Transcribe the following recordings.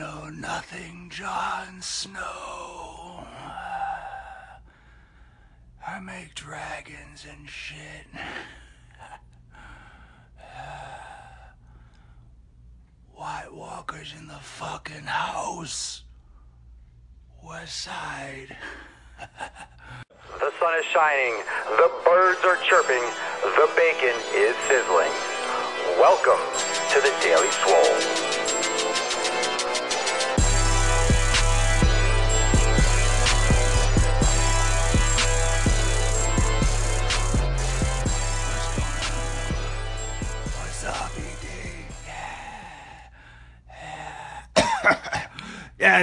know nothing, Jon Snow. I make dragons and shit. White Walkers in the fucking house. West Side. The sun is shining, the birds are chirping, the bacon is sizzling. Welcome to the Daily Swole.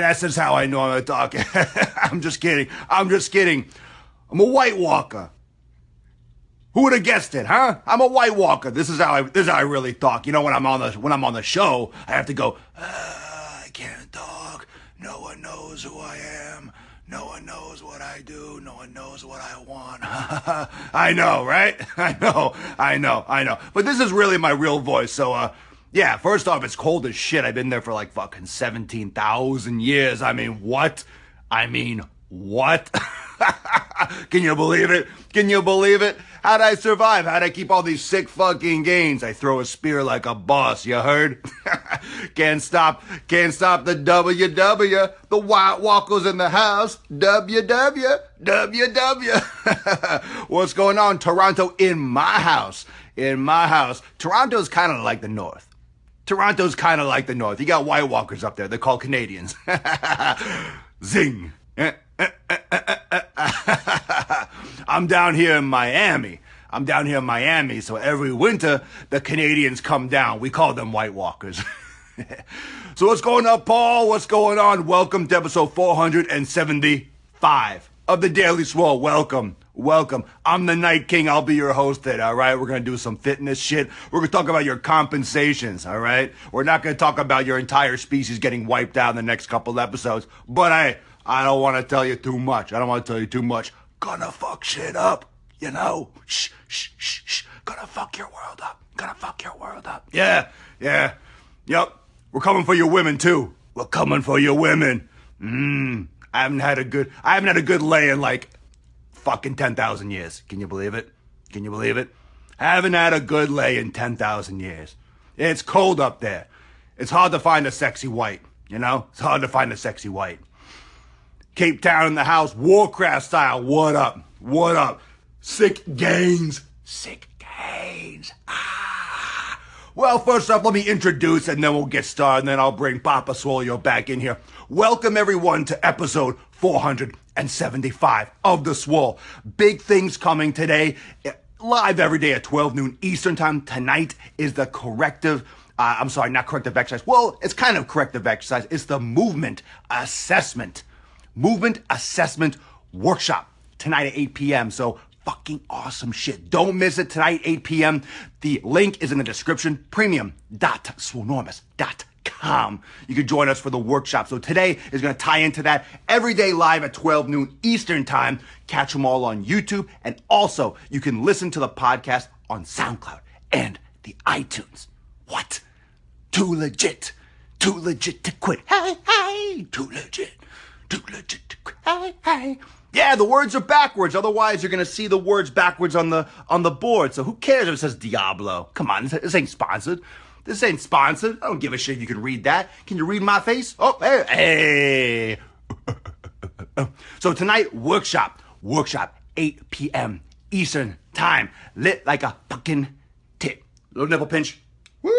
That's just how I know I'm a dog. I'm just kidding. I'm just kidding. I'm a White Walker. Who would have guessed it, huh? I'm a White Walker. This is how I. This is how I really talk. You know, when I'm on the when I'm on the show, I have to go. "Ah, I can't talk. No one knows who I am. No one knows what I do. No one knows what I want. I know, right? I know. I know. I know. But this is really my real voice. So, uh, yeah. First off, it's cold as shit. I've been there for like fucking seventeen thousand years. I mean, what? I mean, what? Can you believe it? Can you believe it? How'd I survive? How'd I keep all these sick fucking gains? I throw a spear like a boss, you heard? can't stop, can't stop the WW. The White Walkers in the house. WW, WW. What's going on? Toronto in my house. In my house. Toronto's kind of like the North. Toronto's kind of like the North. You got White Walkers up there. They're called Canadians. Zing. Eh, eh, eh, I'm down here in Miami. I'm down here in Miami, so every winter the Canadians come down. We call them White Walkers. so what's going on, Paul? What's going on? Welcome to episode 475 of the Daily Swole. Welcome. Welcome. I'm the Night King. I'll be your host today, all right? We're going to do some fitness shit. We're going to talk about your compensations, all right? We're not going to talk about your entire species getting wiped out in the next couple episodes, but I I don't want to tell you too much. I don't want to tell you too much. Gonna fuck shit up, you know? Shh, shh, shh, shh. Gonna fuck your world up. Gonna fuck your world up. Yeah, yeah. Yep. We're coming for your women too. We're coming for your women. Mmm. I haven't had a good I haven't had a good lay in like fucking 10,000 years. Can you believe it? Can you believe it? Haven't had a good lay in 10,000 years. It's cold up there. It's hard to find a sexy white, you know? It's hard to find a sexy white. Cape Town in the house, Warcraft style. What up? What up? Sick gains. Sick gains. Ah. Well, first off, let me introduce and then we'll get started and then I'll bring Papa Swolio back in here. Welcome everyone to episode 475 of The Swole. Big things coming today. Live every day at 12 noon Eastern time. Tonight is the corrective uh, I'm sorry, not corrective exercise. Well, it's kind of corrective exercise. It's the movement assessment. Movement assessment workshop tonight at 8 p.m. So fucking awesome shit. Don't miss it tonight, 8 p.m. The link is in the description. Premium.swolenormous.com. You can join us for the workshop. So today is going to tie into that every day live at 12 noon Eastern time. Catch them all on YouTube. And also you can listen to the podcast on SoundCloud and the iTunes. What? Too legit. Too legit to quit. Hey, hey. Too legit. Too legit to quit. Hey, hey. Yeah, the words are backwards. Otherwise, you're gonna see the words backwards on the on the board. So who cares if it says Diablo? Come on, this ain't sponsored. This ain't sponsored. I don't give a shit if you can read that. Can you read my face? Oh, hey, hey. so tonight, workshop, workshop, 8 p.m. Eastern time, lit like a fucking tit. Little nipple pinch. Woo!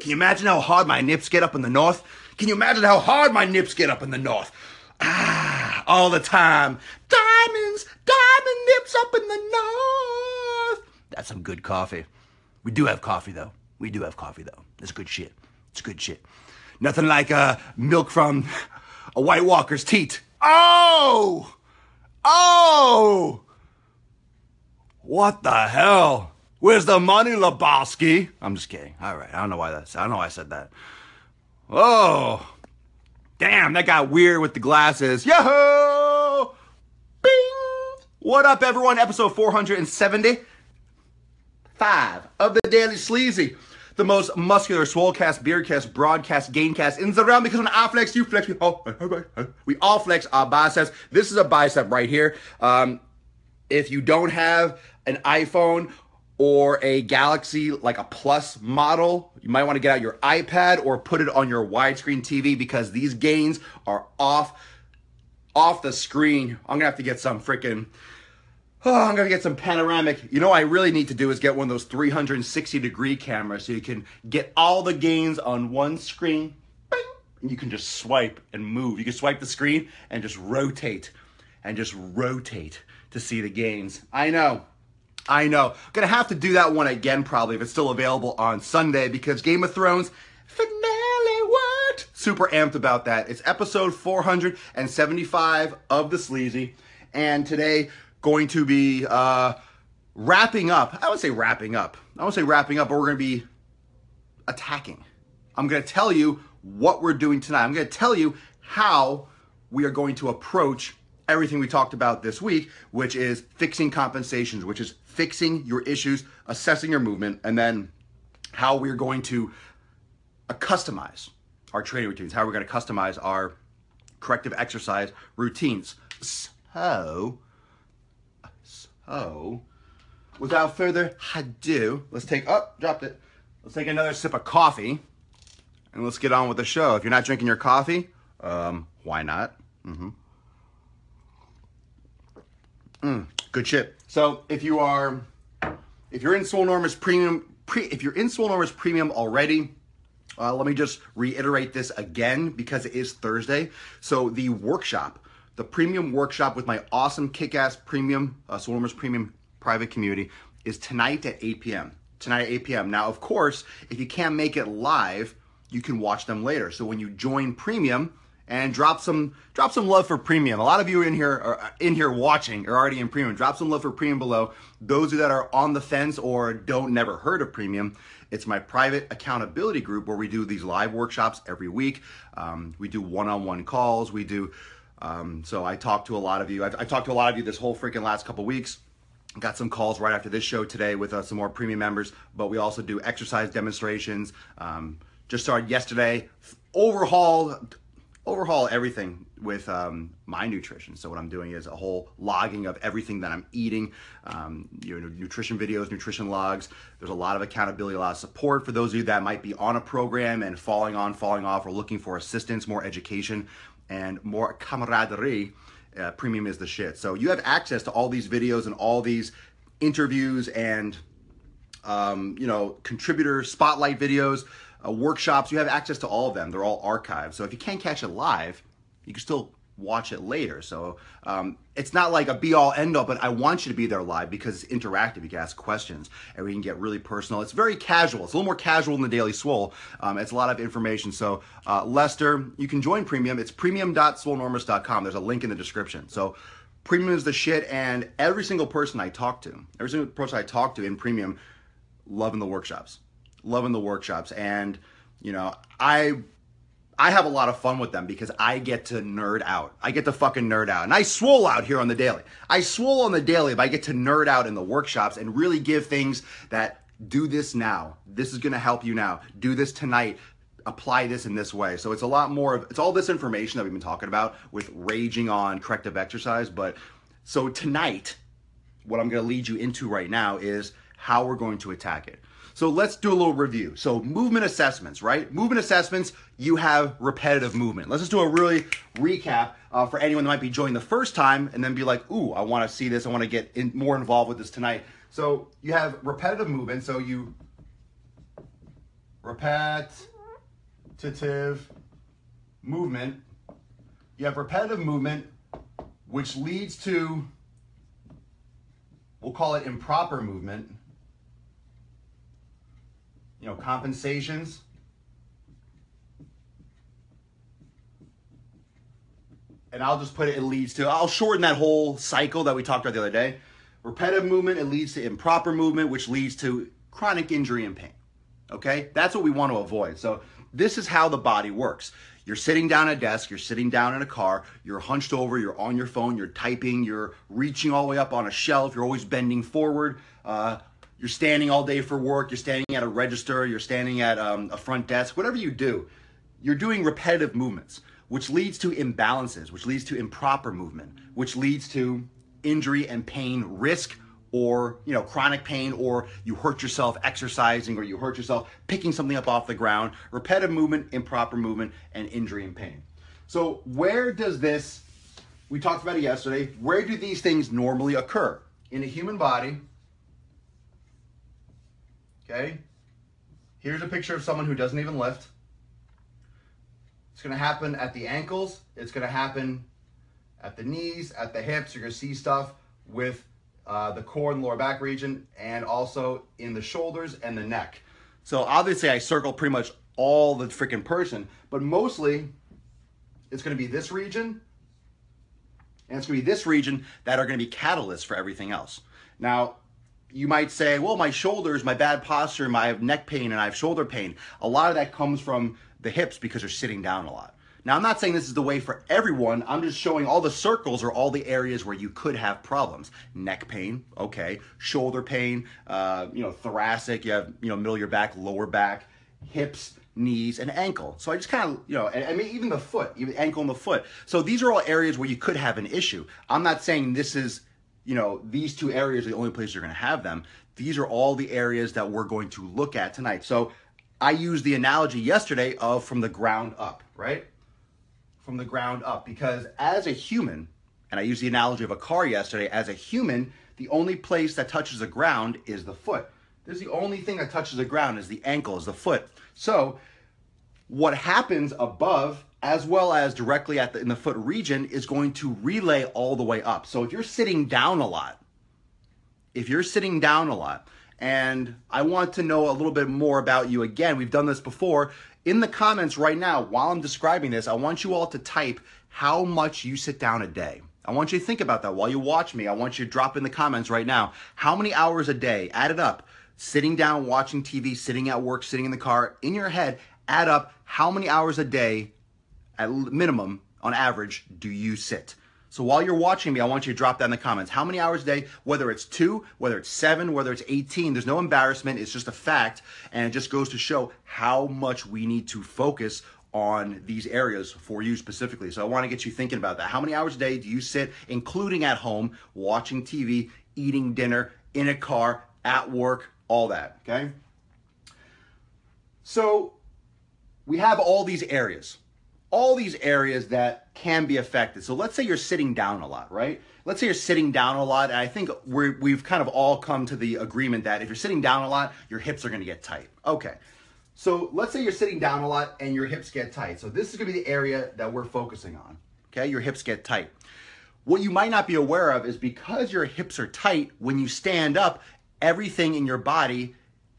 Can you imagine how hard my nips get up in the north? Can you imagine how hard my nips get up in the north? Ah, all the time. Diamonds, diamond nips up in the north. That's some good coffee. We do have coffee though. We do have coffee though. It's good shit. It's good shit. Nothing like uh, milk from a White Walker's teat. Oh! Oh! What the hell? Where's the money, Lebowski? I'm just kidding. All right. I don't know why that's. I don't know why I said that. Oh, damn! That got weird with the glasses. Yo! Bing! What up, everyone? Episode 475 of the Daily Sleazy. The most muscular swolecast, beardcast, broadcast, gaincast in the realm because when I flex, you flex. We all, we all flex our biceps. This is a bicep right here. Um, if you don't have an iPhone or a Galaxy, like a Plus model, you might want to get out your iPad or put it on your widescreen TV because these gains are off off the screen. I'm gonna have to get some freaking. Oh, I'm gonna get some panoramic. You know, what I really need to do is get one of those 360 degree cameras so you can get all the gains on one screen. Bing, and you can just swipe and move. You can swipe the screen and just rotate and just rotate to see the gains. I know. I know. Gonna have to do that one again probably if it's still available on Sunday because Game of Thrones finale what? Super amped about that. It's episode 475 of the Sleazy, and today going to be uh, wrapping up. I would say wrapping up. I would say wrapping up, but we're gonna be attacking. I'm gonna tell you what we're doing tonight. I'm gonna tell you how we are going to approach everything we talked about this week, which is fixing compensations, which is fixing your issues, assessing your movement, and then how we're going to uh, customize our training routines, how we're going to customize our corrective exercise routines. So, so, without further ado, let's take, oh, dropped it. Let's take another sip of coffee and let's get on with the show. If you're not drinking your coffee, um, why not? Mm-hmm. Mm, good shit. So if you are, if you're in Swolenormous Premium, pre, if you're in Swolenormous Premium already, uh, let me just reiterate this again because it is Thursday. So the workshop, the premium workshop with my awesome kick-ass premium, uh, Premium private community is tonight at 8 p.m. Tonight at 8 p.m. Now, of course, if you can't make it live, you can watch them later. So when you join premium, and drop some drop some love for premium. A lot of you in here are in here watching are already in premium. Drop some love for premium below. Those that are on the fence or don't never heard of premium, it's my private accountability group where we do these live workshops every week. Um, we do one-on-one calls. We do. Um, so I talked to a lot of you. I've, I talked to a lot of you this whole freaking last couple weeks. Got some calls right after this show today with uh, some more premium members, but we also do exercise demonstrations. Um, just started yesterday. Overhaul overhaul everything with um, my nutrition. So what I'm doing is a whole logging of everything that I'm eating, um, you know, nutrition videos, nutrition logs. There's a lot of accountability, a lot of support for those of you that might be on a program and falling on, falling off, or looking for assistance, more education, and more camaraderie. Uh, premium is the shit. So you have access to all these videos and all these interviews and um, you know contributor spotlight videos uh, workshops. You have access to all of them. They're all archived. So if you can't catch it live, you can still watch it later. So um, it's not like a be all end all, but I want you to be there live because it's interactive. You can ask questions and we can get really personal. It's very casual. It's a little more casual than the Daily Swole. Um, it's a lot of information. So uh, Lester, you can join Premium. It's premium.swolenormous.com. There's a link in the description. So Premium is the shit, and every single person I talk to, every single person I talk to in Premium, loving the workshops loving the workshops and you know i i have a lot of fun with them because i get to nerd out. I get to fucking nerd out. And i swole out here on the daily. I swole on the daily but i get to nerd out in the workshops and really give things that do this now. This is going to help you now. Do this tonight. Apply this in this way. So it's a lot more of it's all this information that we've been talking about with raging on corrective exercise but so tonight what i'm going to lead you into right now is how we're going to attack it so let's do a little review. So movement assessments, right? Movement assessments, you have repetitive movement. Let's just do a really recap uh, for anyone that might be joining the first time and then be like, ooh, I want to see this. I want to get in, more involved with this tonight. So you have repetitive movement. So you repetitive movement. You have repetitive movement, which leads to, we'll call it improper movement you know, compensations. And I'll just put it, it leads to, I'll shorten that whole cycle that we talked about the other day. Repetitive movement, it leads to improper movement, which leads to chronic injury and pain. Okay? That's what we want to avoid. So, this is how the body works. You're sitting down at a desk, you're sitting down in a car, you're hunched over, you're on your phone, you're typing, you're reaching all the way up on a shelf, you're always bending forward. Uh, you're standing all day for work, you're standing at a register, you're standing at um, a front desk, whatever you do, you're doing repetitive movements, which leads to imbalances, which leads to improper movement, which leads to injury and pain risk or you know chronic pain or you hurt yourself exercising or you hurt yourself picking something up off the ground. Repetitive movement improper movement and injury and pain. So where does this we talked about it yesterday where do these things normally occur? In a human body okay here's a picture of someone who doesn't even lift it's to happen at the ankles it's to happen at the knees at the hips you're to see stuff with uh, the core and lower back region, and also in the shoulders and the neck. So obviously, I circle pretty much all the freaking person, but mostly it's to be this region and it's to be this region that are to be catalysts for everything else. Now, you might say, well, my shoulders, my bad posture, my neck pain, and I have shoulder pain. A lot of that comes from the hips because you're sitting down a lot. Now, I'm not saying this is the way for everyone. I'm just showing all the circles or all the areas where you could have problems. Neck pain, okay. Shoulder pain, uh, you know, thoracic, you have, you know, middle of your back, lower back, hips, knees, and ankle. So I just kind of, you know, and, I mean, even the foot, even ankle and the foot. So these are all areas where you could have an issue. I'm not saying this is, you know, these two areas are the only place you're going to have them. These are all the areas that we're going to look at tonight. So I used the analogy yesterday of from the ground up, right? from the ground up because as a human, and I used the analogy of a car yesterday, as a human, the only place that touches the ground is the foot. There's the only thing that touches the ground is the ankle, is the foot. So what happens above as well as directly at the, in the foot region is going to relay all the way up. So if you're sitting down a lot, if you're sitting down a lot, and I want to know a little bit more about you again, we've done this before in the comments right now, while I'm describing this, I want you all to type how much you sit down a day. I want you to think about that while you watch me. I want you to drop in the comments right now how many hours a day, add it up, sitting down, watching TV, sitting at work, sitting in the car, in your head, add up how many hours a day, at minimum, on average, do you sit? So while you're watching me, I want you to drop that in the comments. How many hours a day, whether it's two, whether it's seven, whether it's 18, there's no embarrassment. It's just a fact. And it just goes to show how much we need to focus on these areas for you specifically. So I want to get you thinking about that. How many hours a day do you sit, including at home, watching TV, eating dinner, in a car, at work, all that, okay? So we have all these areas all these areas that can be affected. So let's say you're sitting down a lot, right? Let's say you're sitting down a lot, and I think we have kind of all come to the agreement that if you're sitting down a lot, your hips are going to get tight. Okay. So let's say you're sitting down a lot and your hips get tight. So this is going to be the area that we're focusing on. Okay, your hips get tight. What you might not be aware of is because your hips are tight, when you stand up, everything in your body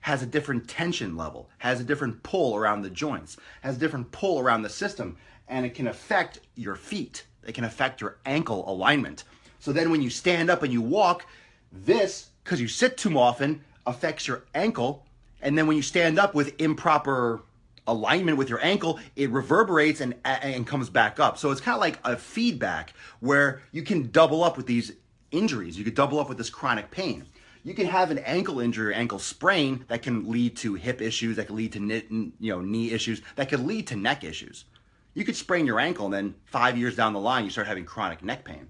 has a different tension level, has a different pull around the joints, has different pull around the system, and it can affect your feet. It can affect your ankle alignment. So then when you stand up and you walk, this, because you sit too often, affects your ankle. And then when you stand up with improper alignment with your ankle, it reverberates and, and comes back up. So it's kind of like a feedback where you can double up with these injuries. You could double up with this chronic pain you can have an ankle injury or ankle sprain that can lead to hip issues, that can lead to you know knee issues, that could lead to neck issues. You could sprain your ankle and then five years down the line you start having chronic neck pain.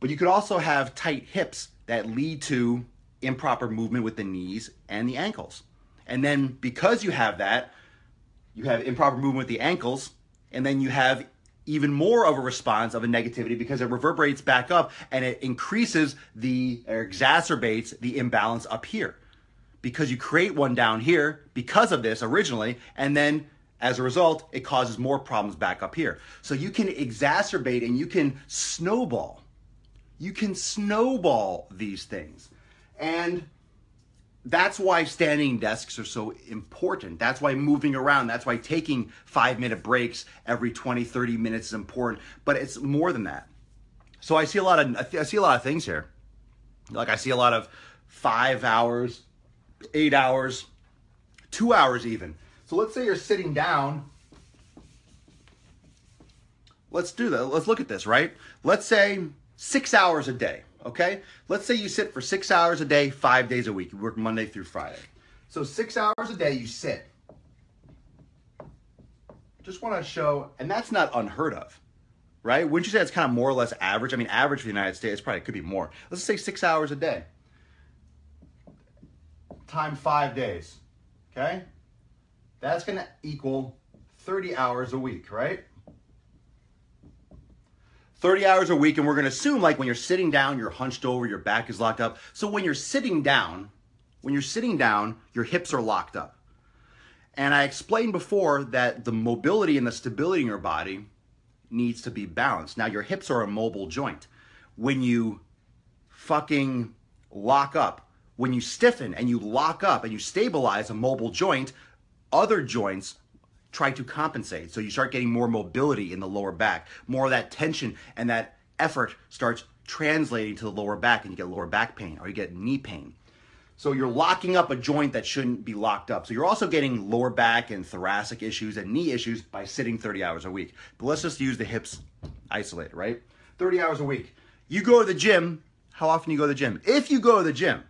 But you could also have tight hips that lead to improper movement with the knees and the ankles. And then because you have that, you have improper movement with the ankles, and then you have even more of a response of a negativity because it reverberates back up and it increases the or exacerbates the imbalance up here. Because you create one down here because of this originally and then as a result it causes more problems back up here. So you can exacerbate and you can snowball. You can snowball these things. And that's why standing desks are so important. That's why moving around, that's why taking five minute breaks every 20, 30 minutes is important. But it's more than that. So I see a lot of I see a lot of things here. Like I see a lot of five hours, eight hours, two hours even. So let's say you're sitting down. Let's do that. Let's look at this, right? Let's say six hours a day. Okay? Let's say you sit for six hours a day, five days a week. You work Monday through Friday. So six hours a day you sit. Just want to show, and that's not unheard of, right? Wouldn't you say it's kind of more or less average? I mean, average for the United States probably could be more. Let's say six hours a day. Time five days, okay? That's going to equal 30 hours a week, right? 30 hours a week, and we're gonna assume like when you're sitting down, you're hunched over, your back is locked up. So when you're sitting down, when you're sitting down, your hips are locked up. And I explained before that the mobility and the stability in your body needs to be balanced. Now, your hips are a mobile joint. When you fucking lock up, when you stiffen and you lock up and you stabilize a mobile joint, other joints try to compensate. So you start getting more mobility in the lower back, more of that tension and that effort starts translating to the lower back and you get lower back pain or you get knee pain. So you're locking up a joint that shouldn't be locked up. So you're also getting lower back and thoracic issues and knee issues by sitting 30 hours a week. But let's just use the hips isolated, right? 30 hours a week. You go to the gym, how often you go to the gym? If you go to the gym,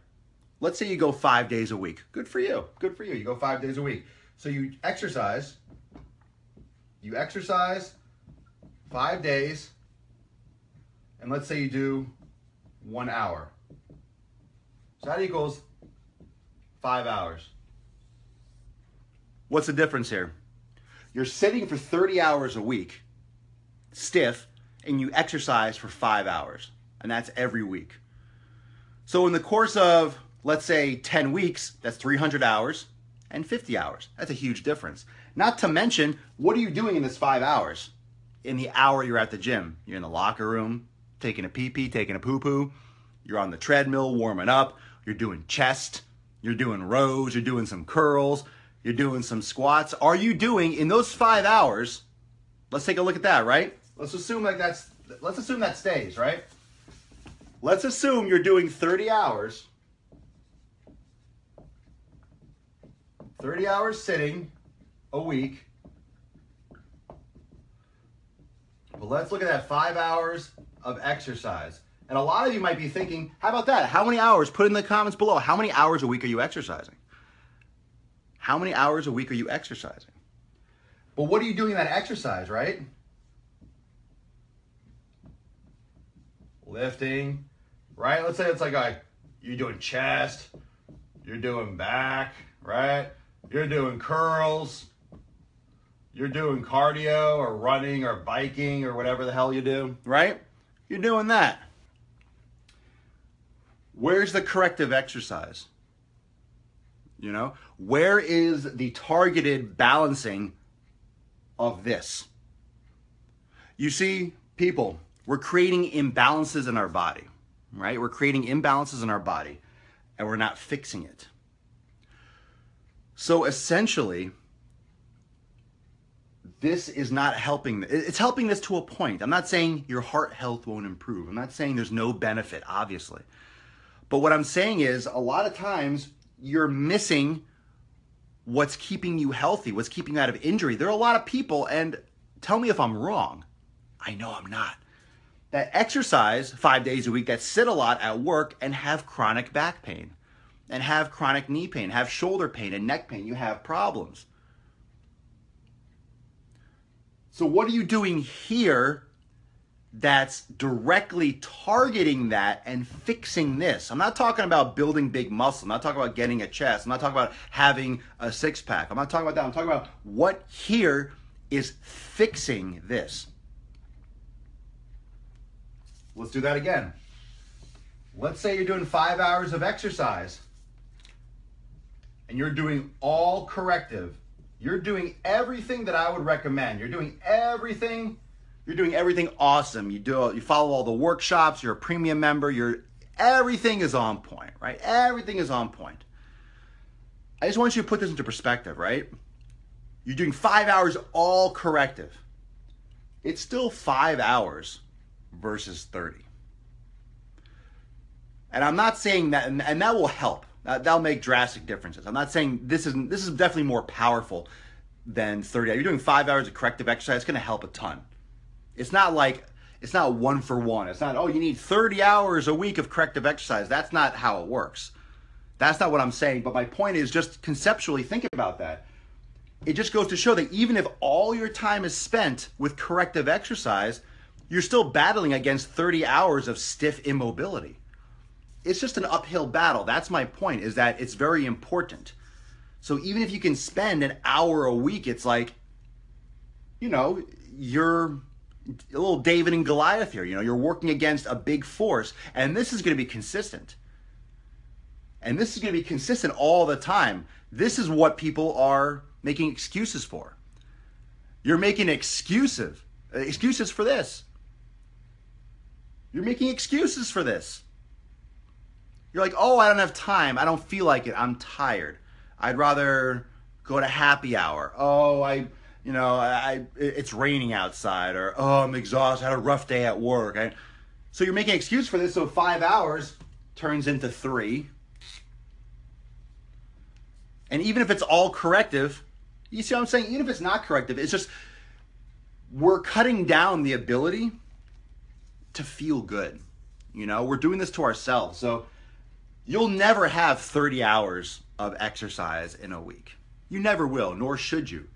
let's say you go 5 days a week. Good for you. Good for you. You go 5 days a week. So you exercise you exercise five days, and let's say you do one hour. So that equals five hours. What's the difference here? You're sitting for 30 hours a week, stiff, and you exercise for five hours. And that's every week. So, in the course of, let's say, 10 weeks, that's 300 hours and 50 hours. That's a huge difference. Not to mention, what are you doing in this five hours? In the hour you're at the gym, you're in the locker room, taking a pee pee, taking a poo poo. You're on the treadmill, warming up. You're doing chest. You're doing rows. You're doing some curls. You're doing some squats. Are you doing in those five hours? Let's take a look at that, right? Let's assume like that's. Let's assume that stays, right? Let's assume you're doing 30 hours. 30 hours sitting, a week. But let's look at that five hours of exercise. And a lot of you might be thinking, how about that? How many hours? Put in the comments below. How many hours a week are you exercising? How many hours a week are you exercising? But what are you doing in that exercise, right? Lifting, right? Let's say it's like a, you're doing chest, you're doing back, right? You're doing curls, you're doing cardio or running or biking or whatever the hell you do, right? You're doing that. Where's the corrective exercise? You know, where is the targeted balancing of this? You see, people, we're creating imbalances in our body, right? We're creating imbalances in our body and we're not fixing it. So essentially, this is not helping. It's helping this to a point. I'm not saying your heart health won't improve. I'm not saying there's no benefit, obviously. But what I'm saying is a lot of times you're missing what's keeping you healthy, what's keeping you out of injury. There are a lot of people, and tell me if I'm wrong. I know I'm not. That exercise five days a week, that sit a lot at work and have chronic back pain, and have chronic knee pain, have shoulder pain and neck pain. You have problems. So, what are you doing here that's directly targeting that and fixing this? I'm not talking about building big muscle. I'm not talking about getting a chest. I'm not talking about having a six pack. I'm not talking about that. I'm talking about what here is fixing this. Let's do that again. Let's say you're doing five hours of exercise and you're doing all corrective you're doing everything that I would recommend. You're doing everything. You're doing everything awesome. You do you follow all the workshops, you're a premium member, you're everything is on point, right? Everything is on point. I just want you to put this into perspective, right? You're doing 5 hours all corrective. It's still 5 hours versus 30. And I'm not saying that and, and that will help that, that'll make drastic differences. I'm not saying this isn't. This is definitely more powerful than 30. You're doing five hours of corrective exercise. It's going to help a ton. It's not like it's not one for one. It's not, oh, you need 30 hours a week of corrective exercise. That's not how it works. That's not what I'm saying. But my point is just conceptually think about that. It just goes to show that even if all your time is spent with corrective exercise, you're still battling against 30 hours of stiff immobility. It's just an uphill battle. That's my point, is that it's very important. So even if you can spend an hour a week, it's like, you know, you're a little David and Goliath here. You know, you're working against a big force, and this is going to be consistent. And this is going to be consistent all the time. This is what people are making excuses for. You're making excuses, excuses for this. You're making excuses for this. You're like, oh, I don't have time. I don't feel like it. I'm tired. I'd rather go to happy hour. Oh, I you know, I, it's raining outside, or oh, I'm exhausted, I had a rough day at work. I, so you're making excuse for this. So five hours turns into three, and even if it's all corrective, you see what I'm saying? Even if it's not corrective, it's just we're cutting down the ability to feel good. You know, we're doing this to ourselves. So you'll never have 30 hours of exercise in a week. You never will, nor should you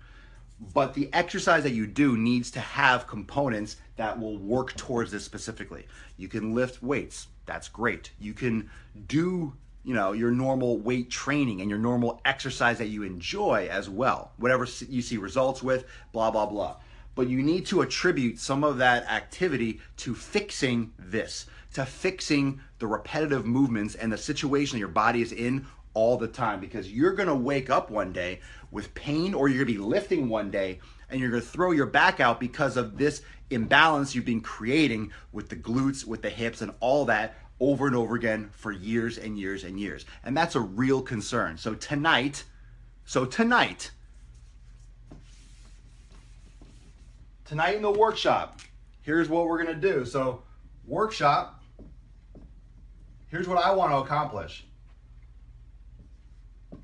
but the exercise that you do needs to have components that will work towards this specifically. You can lift weights, that's great. You can do, you know, your normal weight training and your normal exercise that you enjoy as well. Whatever you see results with, blah blah blah. But you need to attribute some of that activity to fixing this, to fixing the repetitive movements and the situation your body is in all the time because you're going to wake up one day with pain or you're going to be lifting one day and you're going to throw your back out because of this imbalance you've been creating with the glutes, with the hips, and all that over and over again for years and years and years. And that's a real concern. So tonight, so tonight, tonight in the workshop, here's what we're to do. So, workshop, here's what I want to accomplish.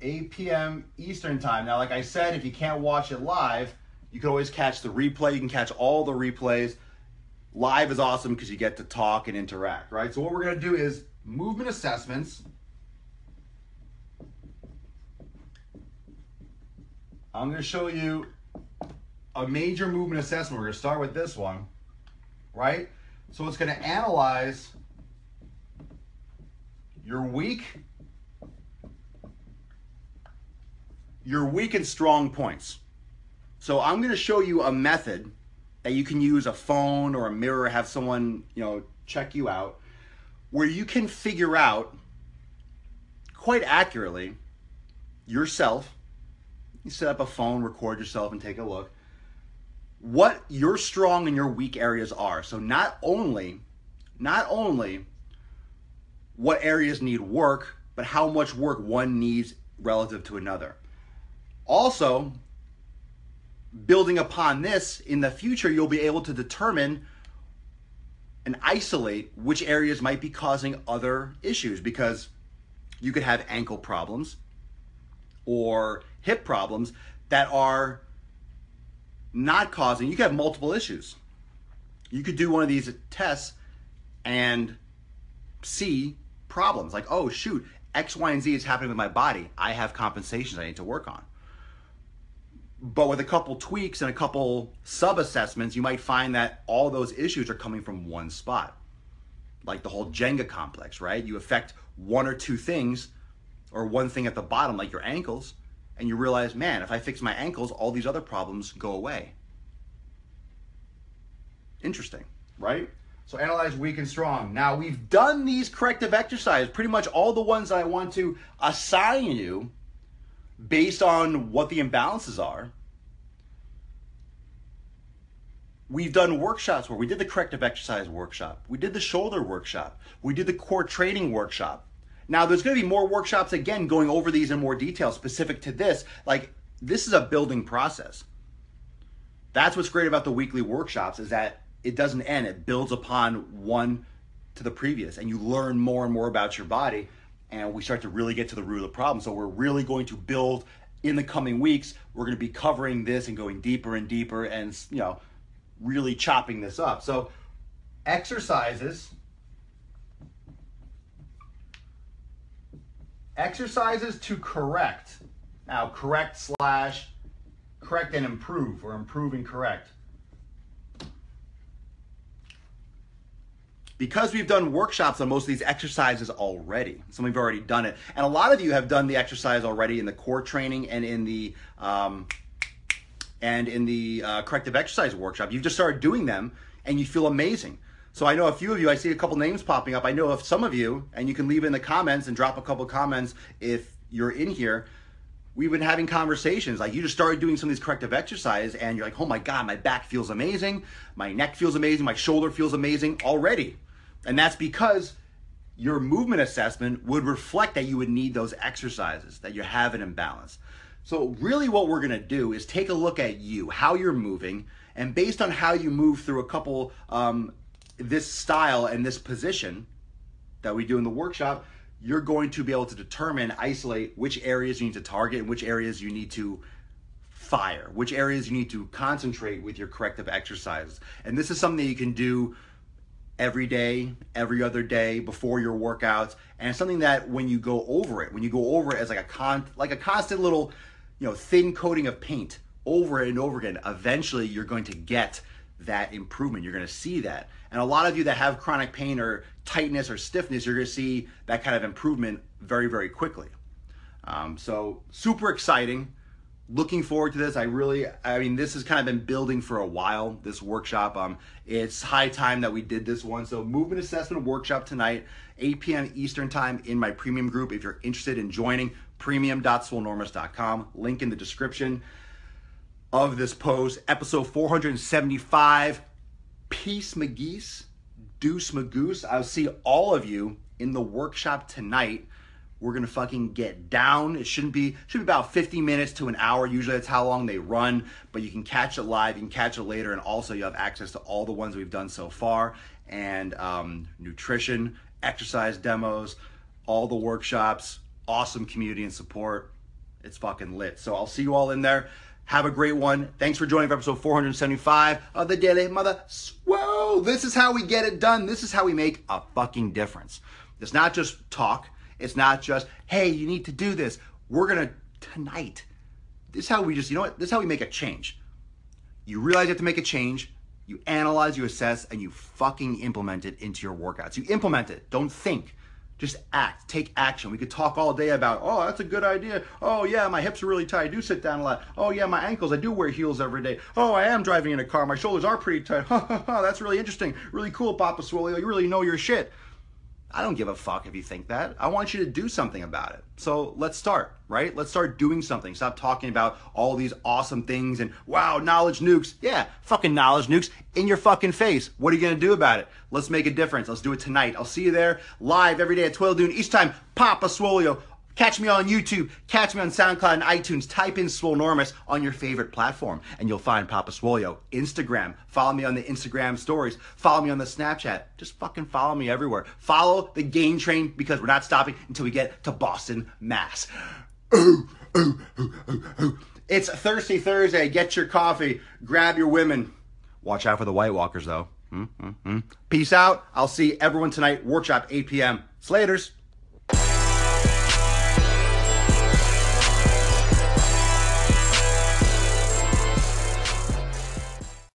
8 p.m. Eastern Time. Now, like I said, if you can't watch it live, you can always catch the replay. You can catch all the replays. Live is awesome because you get to talk and interact, right? So, what we're to do is movement assessments. I'm to show you a major movement assessment. We're going to start with this one, right? So, it's going to analyze your weak your weak and strong points. So I'm going to show you a method that you can use a phone or a mirror, have someone, you know, check you out, where you can figure out quite accurately yourself. You set up a phone, record yourself, and take a look. What your strong and your weak areas are. So not only, not only what areas need work, but how much work one needs relative to another. Also, building upon this, in the future, you'll be able to determine and isolate which areas might be causing other issues because you could have ankle problems or hip problems that are not causing, you could have multiple issues. You could do one of these tests and see problems like, oh, shoot, X, Y, and Z is happening with my body. I have compensations I need to work on. But with a couple tweaks and a couple sub assessments, you might find that all those issues are coming from one spot. Like the whole Jenga complex, right? You affect one or two things or one thing at the bottom, like your ankles, and you realize, man, if I fix my ankles, all these other problems go away. Interesting, right? So analyze weak and strong. Now we've done these corrective exercises, pretty much all the ones I want to assign you based on what the imbalances are. We've done workshops where we did the corrective exercise workshop, we did the shoulder workshop, we did the core training workshop. Now, there's going to be more workshops again going over these in more detail specific to this. Like, this is a building process. That's what's great about the weekly workshops is that it doesn't end, it builds upon one to the previous, and you learn more and more about your body and we start to really get to the root of the problem. So we're really going to build in the coming weeks. We're going to be covering this and going deeper and deeper and you know really chopping this up. So exercises exercises to correct. Now, correct slash correct and improve, or improve and correct. Because we've done workshops on most of these exercises already, some of you have already done it, and a lot of you have done the exercise already in the core training and in the um, and in the uh, corrective exercise workshop. You've just started doing them, and you feel amazing. So I know a few of you, I see a couple names popping up. I know of some of you, and you can leave in the comments and drop a couple comments if you're in here. We've been having conversations. Like you just started doing some of these corrective exercises, and you're like, oh my God, my back feels amazing. My neck feels amazing. My shoulder feels amazing already. And that's because your movement assessment would reflect that you would need those exercises, that you have an imbalance. So, really, what we're gonna do is take a look at you, how you're moving, and based on how you move through a couple um, this style and this position that we do in the workshop, you're going to be able to determine, isolate which areas you need to target and which areas you need to fire, which areas you need to concentrate with your corrective exercises. And this is something that you can do every day, every other day before your workouts, and something that when you go over it, when you go over it as like a con like a constant little, you know, thin coating of paint over and over again, eventually you're going to get that improvement. You're going to see that. And a lot of you that have chronic pain or tightness or stiffness, you're going to see that kind of improvement very, very quickly. Um, so, super exciting. Looking forward to this. I really, I mean, this has kind of been building for a while, this workshop. Um, it's high time that we did this one. So, movement assessment workshop tonight, 8 p.m. Eastern time in my premium group. If you're interested in joining, premium.swolenormous.com. Link in the description of this post, episode 475. Peace McGeese, Deuce Magoose. I'll see all of you in the workshop tonight. We're gonna fucking get down. It shouldn't be should be about 50 minutes to an hour. Usually that's how long they run, but you can catch it live, you can catch it later, and also you have access to all the ones we've done so far and um, nutrition, exercise demos, all the workshops, awesome community and support. It's fucking lit. So I'll see you all in there. Have a great one. Thanks for joining for episode 475 of the Daily Mother Whoa! This is how we get it done. This is how we make a fucking difference. It's not just talk. It's not just, hey, you need to do this. We're gonna tonight. This is how we just, you know what? This is how we make a change. You realize you have to make a change. You analyze, you assess, and you fucking implement it into your workouts. You implement it. Don't think. Just act, take action. We could talk all day about, oh, that's a good idea. Oh, yeah, my hips are really tight. I do sit down a lot. Oh, yeah, my ankles, I do wear heels every day. Oh, I am driving in a car. My shoulders are pretty tight. that's really interesting. Really cool, Papa Swolio. You really know your shit. I don't give a fuck if you think that. I want you to do something about it. So let's start, right? Let's start doing something. Stop talking about all these awesome things and wow, knowledge nukes. Yeah, fucking knowledge nukes in your fucking face. What are you gonna do about it? Let's make a difference. Let's do it tonight. I'll see you there live every day at 12 noon each time. Papa Swolio. Catch me on YouTube, catch me on SoundCloud and iTunes. Type in Swolenormous on your favorite platform and you'll find Papa Swolio. Instagram, follow me on the Instagram stories. Follow me on the Snapchat. Just fucking follow me everywhere. Follow the game train because we're not stopping until we get to Boston, Mass. Ooh, ooh, ooh. It's Thirsty Thursday. Get your coffee, grab your women. Watch out for the White Walkers though. Mm-hmm. Peace out. I'll see everyone tonight, workshop 8 p.m. Slaters.